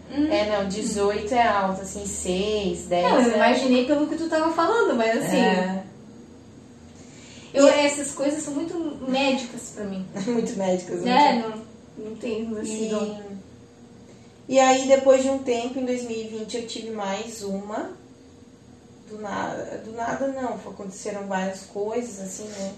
É, não, 18 é alto, assim, 6, 10. Não, eu é- imaginei pelo que tu tava falando, mas assim, É, eu, E- essas coisas são muito médicas pra mim. muito médicas. Né? muito. Não, não tem assim. E, e aí, depois de um tempo, em 2020, eu tive mais uma. Do nada, do nada não, aconteceram várias coisas, assim, né?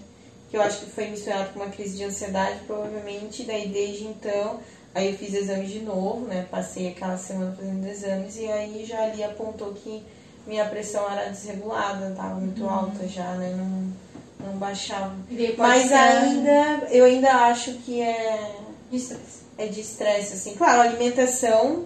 Que eu acho que foi misturado com uma crise de ansiedade, provavelmente. Daí, desde então, aí eu fiz exames de novo, né? Passei aquela semana fazendo exames e aí já ali apontou que minha pressão era desregulada, tava muito alta já, né? Não, não baixava. Mas ainda, eu ainda acho que é, de estresse. é de estresse, assim. Claro, alimentação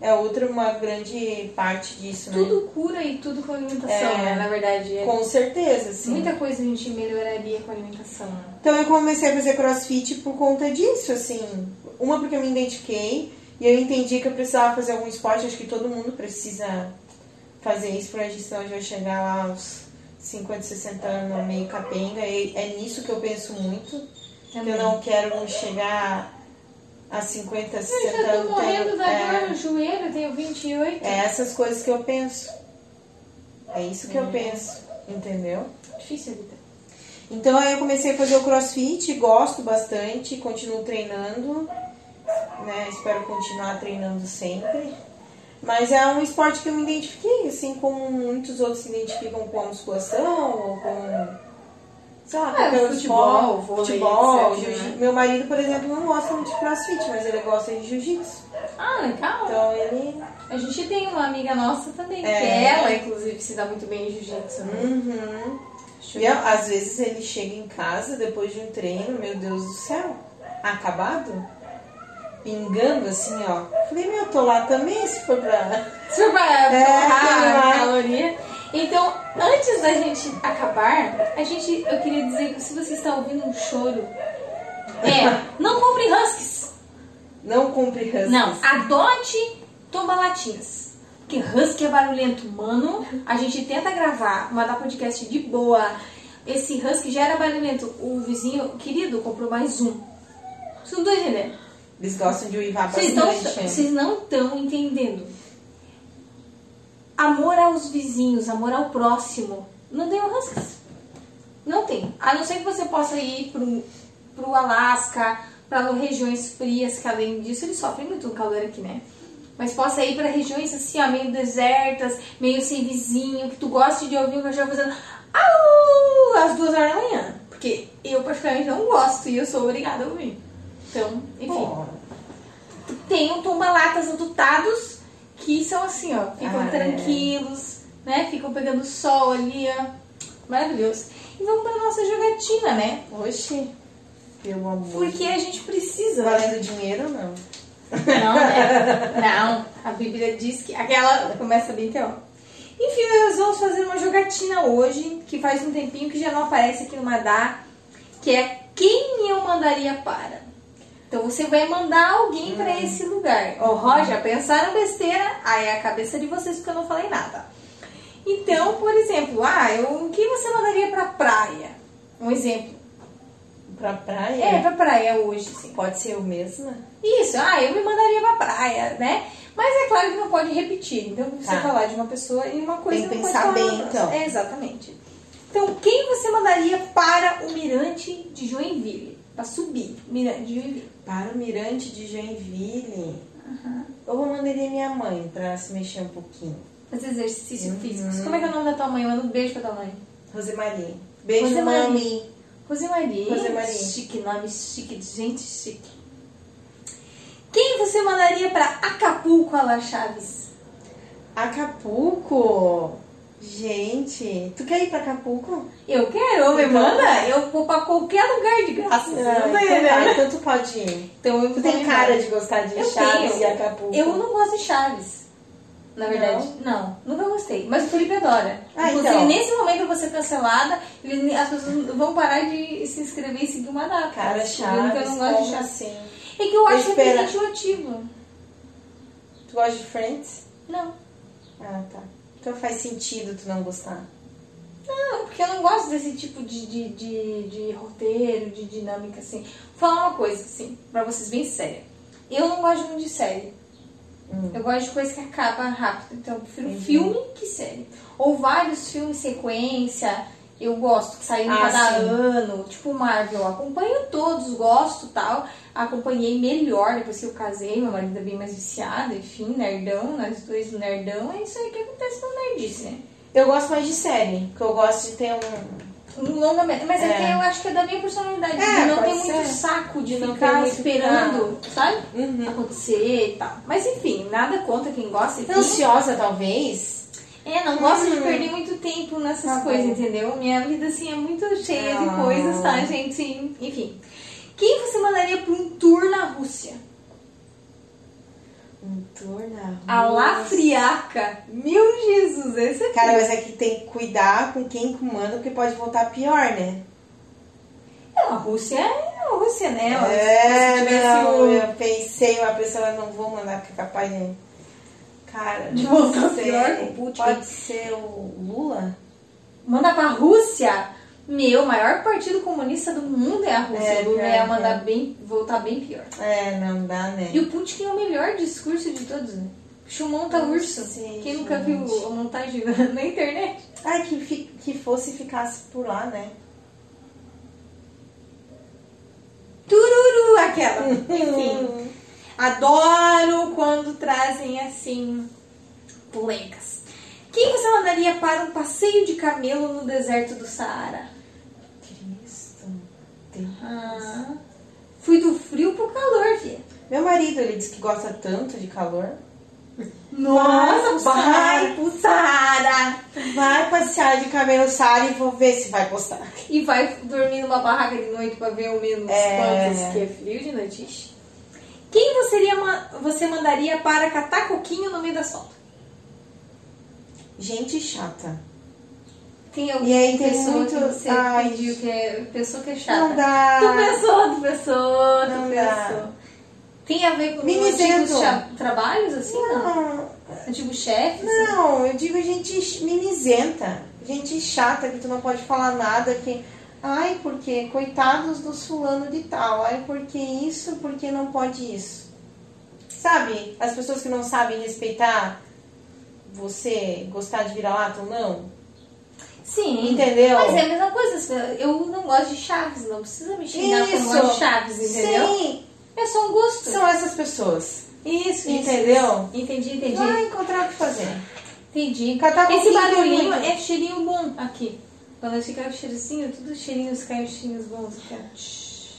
é outra, uma grande parte disso, né? Tudo cura e tudo com alimentação, É. né? Na verdade, é. Com certeza, assim. Muita coisa a gente melhoraria com a alimentação. né? Então eu comecei a fazer crossfit por conta disso, assim. Uma porque eu me identifiquei e eu entendi que eu precisava fazer algum esporte, acho que todo mundo precisa fazer isso pra a gente vai chegar lá aos 50, 60 anos meio capenga. E é nisso que eu penso muito. Também. Eu não quero chegar a 50, Eu 60 já tô anos. morrendo da é, dor no joelho, eu tenho 28. é essas coisas que eu penso. É isso que eu penso, entendeu? Difícil a vida. Então aí eu comecei a fazer o crossfit, gosto bastante, continuo treinando, né? Espero continuar treinando sempre. Mas é um esporte que eu me identifiquei, assim como muitos outros se identificam com a musculação ou com. Sei lá, qualquer outro futebol, vôlei, futebol, etc, jiu-jitsu. né? Meu marido, por exemplo, não gosta muito de crossfit, mas ele gosta de jiu-jitsu. Ah, legal. Então ele. A gente tem uma amiga nossa também, É. que ela, inclusive, se dá muito bem em jiu-jitsu. né? Uhum. E às vezes ele chega em casa depois de um treino, meu Deus do céu, acabado, pingando assim, ó. Falei, meu, eu tô lá também, se for pra. Só pra É, torrar vai. caloria. Então, antes da gente acabar, a gente, eu queria dizer que se você está ouvindo um choro, é, não compre huskies. Não compre huskies. Não, adote tombalatinhas. Porque husky é barulhento, mano. A gente tenta gravar, mandar podcast de boa. Esse husky já era barulhento. O vizinho, querido, comprou mais um. Vocês não estão entendendo? Eles gostam de uivar né? vocês não estão entendendo. Amor aos vizinhos, amor ao próximo. Não tem um huskies. Não tem. A não ser que você possa ir pro, pro Alasca, para regiões frias, que além disso eles sofrem muito calor aqui, né? Mas possa ir para regiões assim, ó, meio desertas, meio sem vizinho, que tu goste de ouvir um cachorro fazendo au às duas horas da manhã. Porque eu particularmente não gosto e eu sou obrigada a ouvir. Então, enfim. Ó, Tem um tomba-latas adutados que são assim, ó, ficam Ah, é. tranquilos, né? Ficam pegando sol ali, ó. Maravilhoso. E vamos pra nossa jogatina, né? Oxi, pelo amor. Porque a gente precisa. Valendo dinheiro, não. Não, né? Não. A Bíblia diz que. Aquela começa bem ó. Enfim, nós vamos fazer uma jogatina hoje, que faz um tempinho que já não aparece aqui no Madá, que é quem eu mandaria para. Então você vai mandar alguém para esse lugar. Ô, Roger, pensaram besteira? Aí é a cabeça de vocês porque eu não falei nada. Então, por exemplo, ah, eu, quem você mandaria pra praia? Um exemplo. Pra praia? É, pra praia hoje, sim. Pode ser eu mesma? Isso, ah, eu me mandaria pra praia, né? Mas é claro que não pode repetir. Então, você Tá. falar de uma pessoa e uma coisa Tem que pensar bem, então. É, exatamente. Então, quem você mandaria para o Mirante de Joinville? Pra subir, Mirante de Joinville. Para o Mirante de Joinville. Eu vou mandaria minha mãe pra se mexer um pouquinho. Fazer exercícios Uhum. físicos. Como é que é o nome da tua mãe? Manda um beijo pra tua mãe. Rosemarie. Beijo, Rosemarie. mami. Rosemarie. Rosemarie. Chique, nome chique, de gente chique. Quem você mandaria pra Acapulco, Ala Chaves? Acapulco. Gente, tu quer ir pra Acapulco? Eu quero, me Então- manda. Eu vou pra qualquer lugar de graça. Você não tá então, tá, entendendo? então tu pode ir. Então eu Tu tem cara de gostar de Eu Chaves tenho. e Acapulco. Eu não gosto de Chaves. Na verdade, não, nunca gostei. Mas o Felipe adora. Ah, Inclusive, então. nesse momento eu vou ser cancelada. ele- As pessoas vão parar de se inscrever e seguir uma data. Cara, Porque Chaves, eu não gosto de Chaves. assim? É que eu acho Espera. representativo. Tu gosta de Friends? Não. Ah, tá. Então faz sentido tu não gostar. Não, porque eu não gosto desse tipo de, de, de, de roteiro, de dinâmica, assim. Vou falar uma coisa, assim, pra vocês bem séria. Eu não gosto muito de série. Hum. Eu gosto de coisa que acaba rápido. Então eu prefiro filme que série. Ou vários filmes sequência. Eu gosto, que saem Ah, cada sim. ano. Tipo Marvel, eu acompanho todos, gosto tal. Acompanhei melhor depois que eu casei. Meu marido é bem mais viciado, enfim, nerdão. Nós dois nerdão. É isso aí que acontece no nerdice, né? Eu gosto mais de série, porque eu gosto de ter um. Um longa Mas é. É. que eu acho que é da minha personalidade. É, de não ter muito saco de, De não ficar muito esperando, sabe? Uhum. Acontecer e tal. Mas enfim, nada contra quem gosta. Enfim. Ansiosa, talvez. É, não gosto de Hum. perder muito tempo nessas Tá coisas, bom. entendeu? Minha vida, assim, é muito cheia de Ah. coisas, tá, gente? Enfim. Quem você mandaria pra um tour na Rússia? Um tour na A Rússia. Friaca. Meu Jesus, esse é Cara, mas é que tem que cuidar com quem comanda, porque pode voltar pior, né? Não, a Rússia é a Rússia, né? É, Se tivesse não, o- eu pensei, uma pessoa, não vou mandar, porque é capaz de Cara, De voltar pior com o Putin. Pode ser o Lula? Mandar pra Rússia? Meu, o maior partido comunista do mundo é a Rússia. É, o Lula ia mandar é. bem, voltar bem pior. É, não dá, né? E o Putin tem o melhor discurso de todos, né? Um monta-urso. Não sei, Quem nunca gente. viu a montagem na, internet? Ai, que, fi- que fosse e ficasse por lá, né? Tururu, aquela. Enfim. Adoro quando trazem assim polêmicas. Quem você mandaria para um passeio de camelo no deserto do Saara? Deus. Ah, fui do frio pro calor, filha. Meu marido, ele diz que gosta tanto de calor. Nossa, vai Saara! Vai passear de camelo Sara e vou ver se vai postar. E vai dormir numa barraca de noite pra ver o menos É. quantos, que é frio de noite. Quem você, iria você mandaria para catar coquinho no meio da solta? Gente chata. Tem E alguma aí tem pessoa muito- que você ai, pediu que é pessoa que é chata? Não dá. Tu pensou, tu pensou, tu dá. Tem a ver com Mimizento. antigos trabalhos, assim, não? Não, Antigos chefes? não, eu digo gente mimizenta. Gente chata que tu não pode falar nada que. Ai, porque coitados dos fulano de tal. Ai, porque isso, porque não pode isso. Sabe? As pessoas que não sabem respeitar você gostar de vira-lata ou não. Sim. Entendeu? Mas é a mesma coisa. Eu não gosto de chaves, não precisa me xingar porque eu não gosto de chaves, entendeu? Sim, É só um gosto. são essas pessoas. Isso, Entendeu? isso. Entendi, entendi. Vai encontrar o que fazer. Entendi. Catar Esse barulhinho é cheirinho bom aqui. Quando fica o cheirocinho, tudo cheirinhos, caem cheirinhos bons.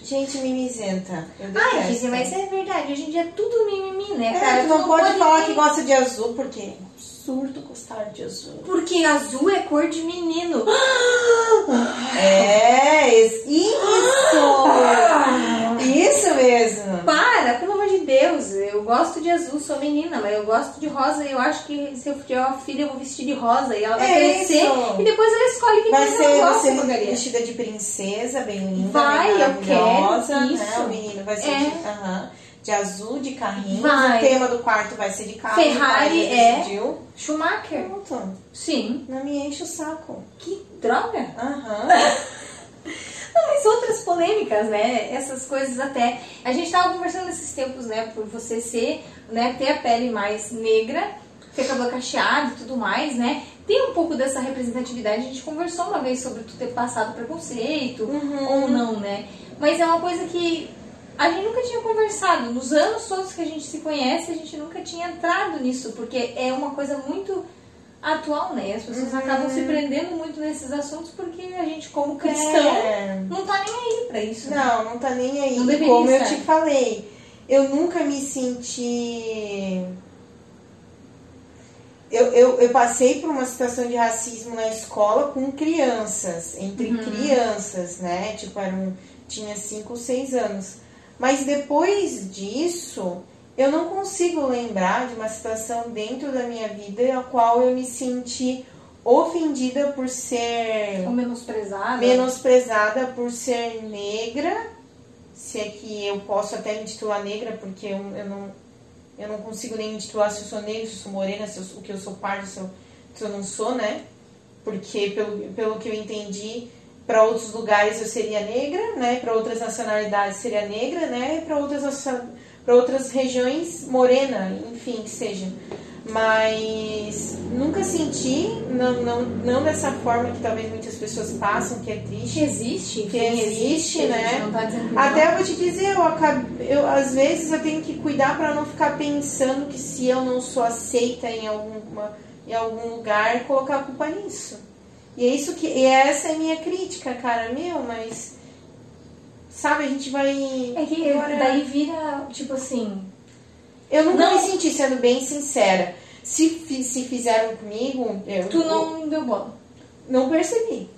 Gente mimizenta. Eu detesto. Ai, gente, mas é verdade. Hoje em dia é tudo mimimi, né, É, cara? tu não, pode, falar ter- que gosta de azul, porque é um absurdo gostar de azul. Porque azul é cor de menino. É, isso! Isso mesmo. Para, de Deus. Eu gosto de azul, sou menina, mas eu gosto de rosa e eu acho que se eu tiver uma filha, eu vou vestir de rosa e ela vai É crescer isso. e depois ela escolhe que Vai ser ela gosta, porcaria. vestida de princesa, bem linda, Vai, bem eu quero né? isso. O menino vai ser É. de, aham, de azul, de carrinho. Vai. O tema do quarto vai ser de carro. Ferrari é. decidiu. Schumacher. Pronto. Sim. Não me enche o saco. Que droga. Aham. Não, mas outras polêmicas, né? Essas coisas até. A gente tava conversando nesses tempos, né? Por você ser, né? Ter a pele mais negra, ter cabelo cacheado e tudo mais, né? Tem um pouco dessa representatividade. A gente conversou uma vez sobre tu ter passado preconceito Uhum. ou não, né? Mas é uma coisa que a gente nunca tinha conversado. Nos anos todos que a gente se conhece, a gente nunca tinha entrado nisso, porque é uma coisa muito atual, né? As pessoas Uhum. acabam se prendendo muito nesses assuntos porque a gente, como cristão, É. não tá nem aí pra isso. né? Não, não tá nem aí. Não Como eu estar. te falei, eu nunca me senti. Eu, eu, eu passei por uma situação de racismo na escola com crianças, entre Uhum. crianças, né? Tipo, eram, tinha 5 ou 6 anos. Mas depois disso, eu não consigo lembrar de uma situação dentro da minha vida a qual eu me senti ofendida por ser Ou menosprezada. menosprezada por ser negra, se é que eu posso até me titular negra, porque eu, eu não, eu não consigo nem me titular se eu sou negra, se eu sou morena, se eu, o que eu sou pardo, se eu, se eu não sou, né? Porque pelo, pelo que eu entendi, para outros lugares eu seria negra, né? Para outras nacionalidades seria negra, né? Para outras para outras regiões morena, enfim, que seja. Mas nunca senti, não, não, não dessa forma que talvez muitas pessoas passam, que é triste Que existe, que enfim, existe, a gente né? Não tá que Até eu vou te dizer, eu, acabo, eu às vezes eu tenho que cuidar para não ficar pensando que se eu não sou aceita em alguma em algum lugar, colocar a culpa nisso. E é isso que e essa é a minha crítica, cara, meu, mas sabe, a gente vai É que Agora- daí vira, tipo assim, Eu nunca Não. me senti sendo bem sincera. Se se fizeram comigo, eu tu não deu bola. não percebi.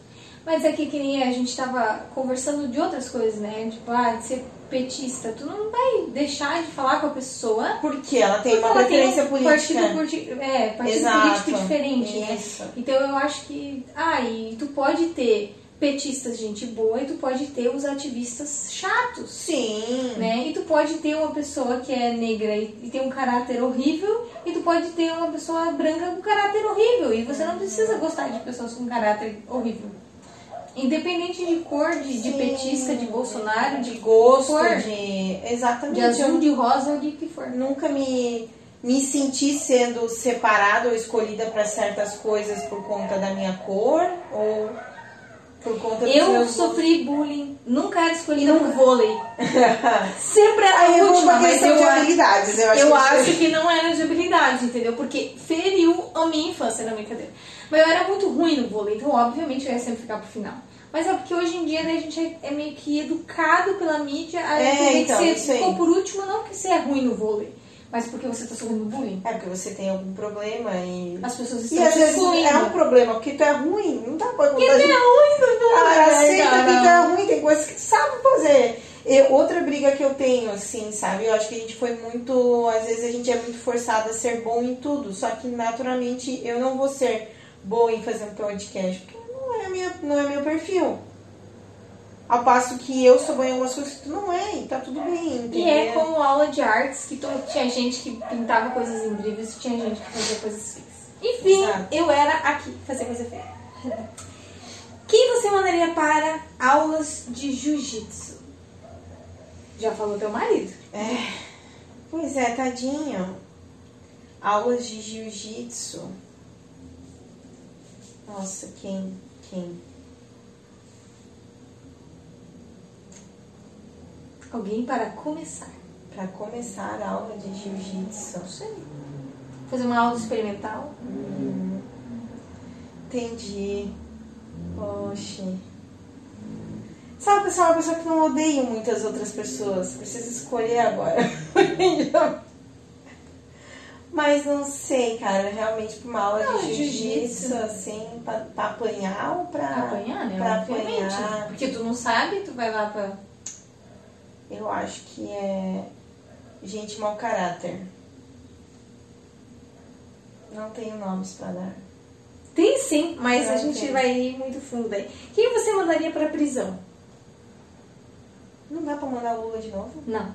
Mas é que, que nem a gente tava conversando de outras coisas, né? Tipo, ah, de ser petista. Tu não vai deixar de falar com a pessoa Porque ela tem porque uma ela tem preferência um política. partido, é, partido Exato. político diferente, Isso. né? Então eu acho que. Ah, e tu pode ter petistas gente boa e tu pode ter os ativistas chatos. Sim. Né? E tu pode ter uma pessoa que é negra e, e tem um caráter horrível, e tu pode ter uma pessoa branca com caráter horrível. E você não precisa gostar de pessoas com caráter horrível. Independente de cor, de, de petista, de Bolsonaro, de Gosto cor, de. Exatamente. de azul, de rosa de que for. nunca me, me senti sendo separada ou escolhida para certas coisas por conta da minha cor ou por conta Eu meus sofri bullying, nunca era escolhida por vôlei. Sempre era Aí a eu última, mas eu, de habilidades. Eu acho, eu que acho que não era de habilidade, entendeu? Porque feriu a minha infância, não brincadeira. Mas eu era muito ruim no vôlei, então obviamente eu ia sempre ficar pro final. Mas é porque hoje em dia né, a gente é- é meio que educado pela mídia a É, entender então, que você ficou por último, não porque você é ruim no vôlei, mas porque você tá sofrendo bullying. É porque você tem algum problema e. As pessoas E estão às te vezes excluindo. é um problema, porque tu é ruim, não dá pra Porque tu é ruim no vôlei, Cara, aceita cara. que tu é ruim, tem coisas que sabe fazer. Eu- outra briga que eu tenho, assim, sabe? Eu acho que a gente foi muito. Às vezes a gente é muito forçado a ser bom em tudo. Só que naturalmente eu não vou ser boa em fazer um podcast, porque não é, minha, não é meu perfil. Ao passo que eu sou boa em algumas coisas que tu não é, e tá tudo bem, entendeu? E é como aula de artes, que to- tinha gente que pintava coisas incríveis e tinha gente que fazia coisas feias. Enfim, Exato. eu era aqui, fazer coisa feia. Quem você mandaria para aulas de jiu-jitsu? Já falou teu marido? É. Pois é, tadinho. Aulas de jiu-jitsu. Nossa, quem? Quem? Alguém para começar. Pra começar a aula de jiu-jitsu. Não sei. Fazer uma aula experimental? Entendi. Poxa. Sabe, pessoal, é uma pessoa que não odeio muitas outras pessoas. Preciso escolher agora. Mas não sei, cara. Realmente, pra uma aula Não, de jiu-jitsu. jiu-jitsu, assim, pra, pra apanhar ou pra. Pra apanhar, né? Pra Obviamente. apanhar. Porque tu não sabe, tu vai lá pra. Eu acho que é gente mau caráter. Não tenho nomes pra dar. Tem sim, mas a Não gente tem. vai ir muito fundo aí. Quem você mandaria pra prisão? Não dá pra mandar o Lula de novo? Não.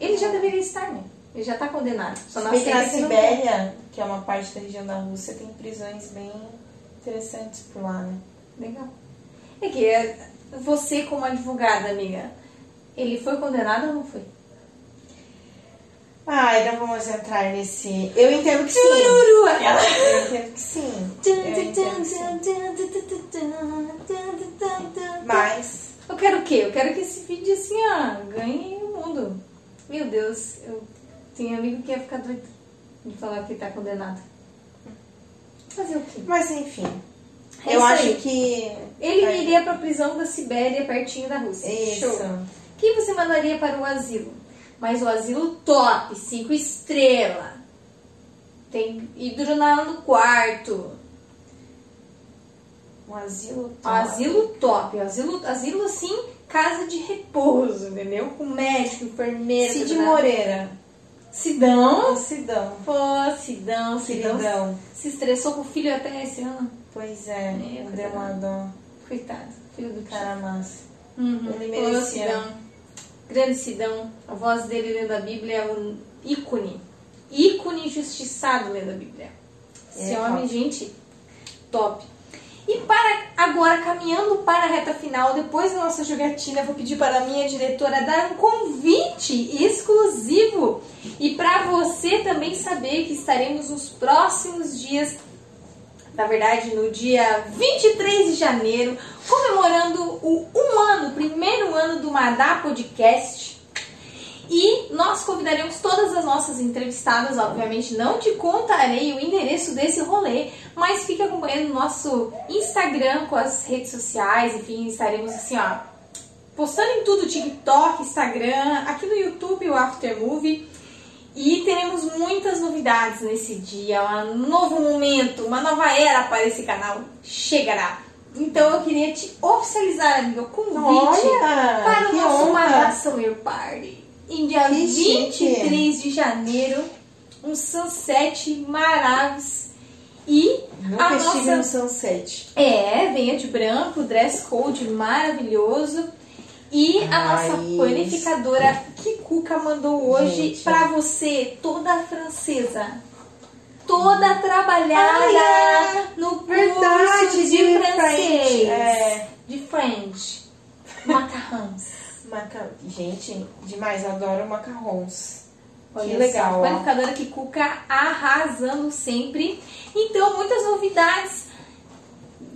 Ele já deveria estar, né? Ele já tá condenado. Só na quer. Sibéria, que é uma parte da região da Rússia, tem prisões bem interessantes por lá, né? Legal. É que é, você, como advogada, amiga, ele foi condenado ou não foi? Ai, não vamos entrar nesse. Eu entendo que sim. Eu entendo que sim. Eu entendo que sim. Mas. Eu quero o quê? Eu quero que esse vídeo, assim, ó, ganhe o mundo. Meu Deus, eu tenho amigo que ia ficar doido de falar que tá condenado. Fazer o quê? Mas enfim. É eu acho aí. que. Ele iria pra prisão da Sibéria, pertinho da Rússia. Isso. Show. Quem você mandaria para o asilo? Mas o asilo top, cinco estrelas. Tem hidronal no quarto. Um asilo. Top. asilo top. Asilo, asilo assim, casa de repouso, entendeu? Com médico, enfermeira. Cid? Moreira. Sidão. O Sidão. Pô, Sidão, Sidão. Se estressou com o filho até esse ano. Pois é, Meu deu uma dó. Coitado, filho do Cara massa. Uhum. Ele Pô, merecia. Sidão. Grande Sidão. A voz dele lendo a Bíblia é um ícone. Ícone injustiçado lendo a Bíblia. Esse É, homem, top. gente, top. E para agora, caminhando para a reta final, depois da nossa jogatina, vou pedir para a minha diretora dar um convite exclusivo. E para você também saber que estaremos nos próximos dias na verdade, no dia 23 de janeiro, comemorando o um ano, o primeiro ano do Madá Podcast. E nós convidaremos todas as nossas entrevistadas, obviamente não te contarei o endereço desse rolê, mas fique acompanhando o nosso Instagram com as redes sociais, enfim, estaremos assim, ó, postando em tudo, TikTok, Instagram, aqui no YouTube o Aftermovie. E teremos muitas novidades nesse dia, um novo momento, uma nova era para esse canal chegará. Então eu queria te oficializar, amiga, o convite Olha, para o nosso honra. Summer Party. Em dia Que chique. 23 de janeiro, um sunset maravilhoso. E Nunca a estive nossa... no Sunset. É, venha de branco, dress code maravilhoso. E a Ai. nossa panificadora Kikuka mandou hoje Gente. pra você, toda francesa. Toda trabalhada Ai, é. no Verdade, curso de, de francês. É. De French. Macarrons. Maca... Gente, demais, adoro macarrons. Olha que só, legal, ó. Panificadora Kikuka arrasando sempre. Então, muitas novidades.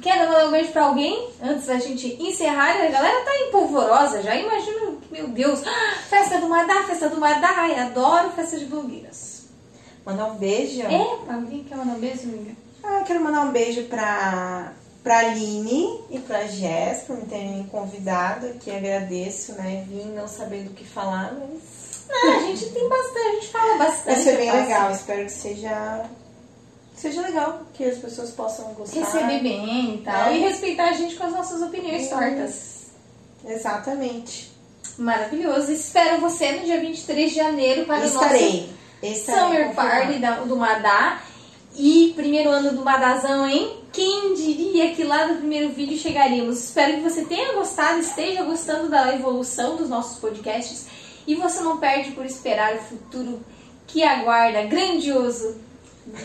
Quer mandar um beijo pra alguém antes da gente encerrar? A galera tá empolvorosa, já imagino, meu Deus, ah, festa do Madá, festa do Madá, ai, adoro festa de blogueiras. Mandar um beijo. É, alguém quer mandar um beijo, amiga? Ah, quero mandar um beijo pra, pra Aline e pra Jess por me terem me convidado aqui. Agradeço, né? Vim não sabendo o que falar, mas. Não, a gente tem bastante, a gente fala bastante. Vai ser bem eu legal. Espero que seja. Seja legal, que as pessoas possam gostar. Receber bem e tal. É. E respeitar a gente com as nossas opiniões Hum. tortas. Exatamente. Maravilhoso. Espero você no dia 23 de janeiro para o nosso Estarei. Estarei Summer. Party da- do Madá. E primeiro ano do Madazão, hein? Quem diria que lá no primeiro vídeo chegaríamos? Espero que você tenha gostado, esteja gostando da evolução dos nossos podcasts. E você não perde por esperar o futuro que aguarda grandioso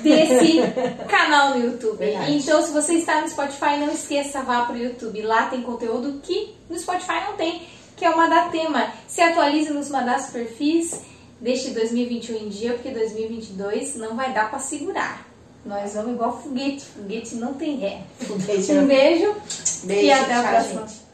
desse canal no YouTube. Verdade. Então, se você está no Spotify, não esqueça, vá para o YouTube. Lá tem conteúdo que no Spotify não tem, que é o Madá Tema. Se atualize nos Madás perfis, deixe 2021 em dia, porque 2022 não vai dar para segurar. Nós vamos igual foguete, foguete não tem ré. Um beijo, Beijo, e até a próxima. gente.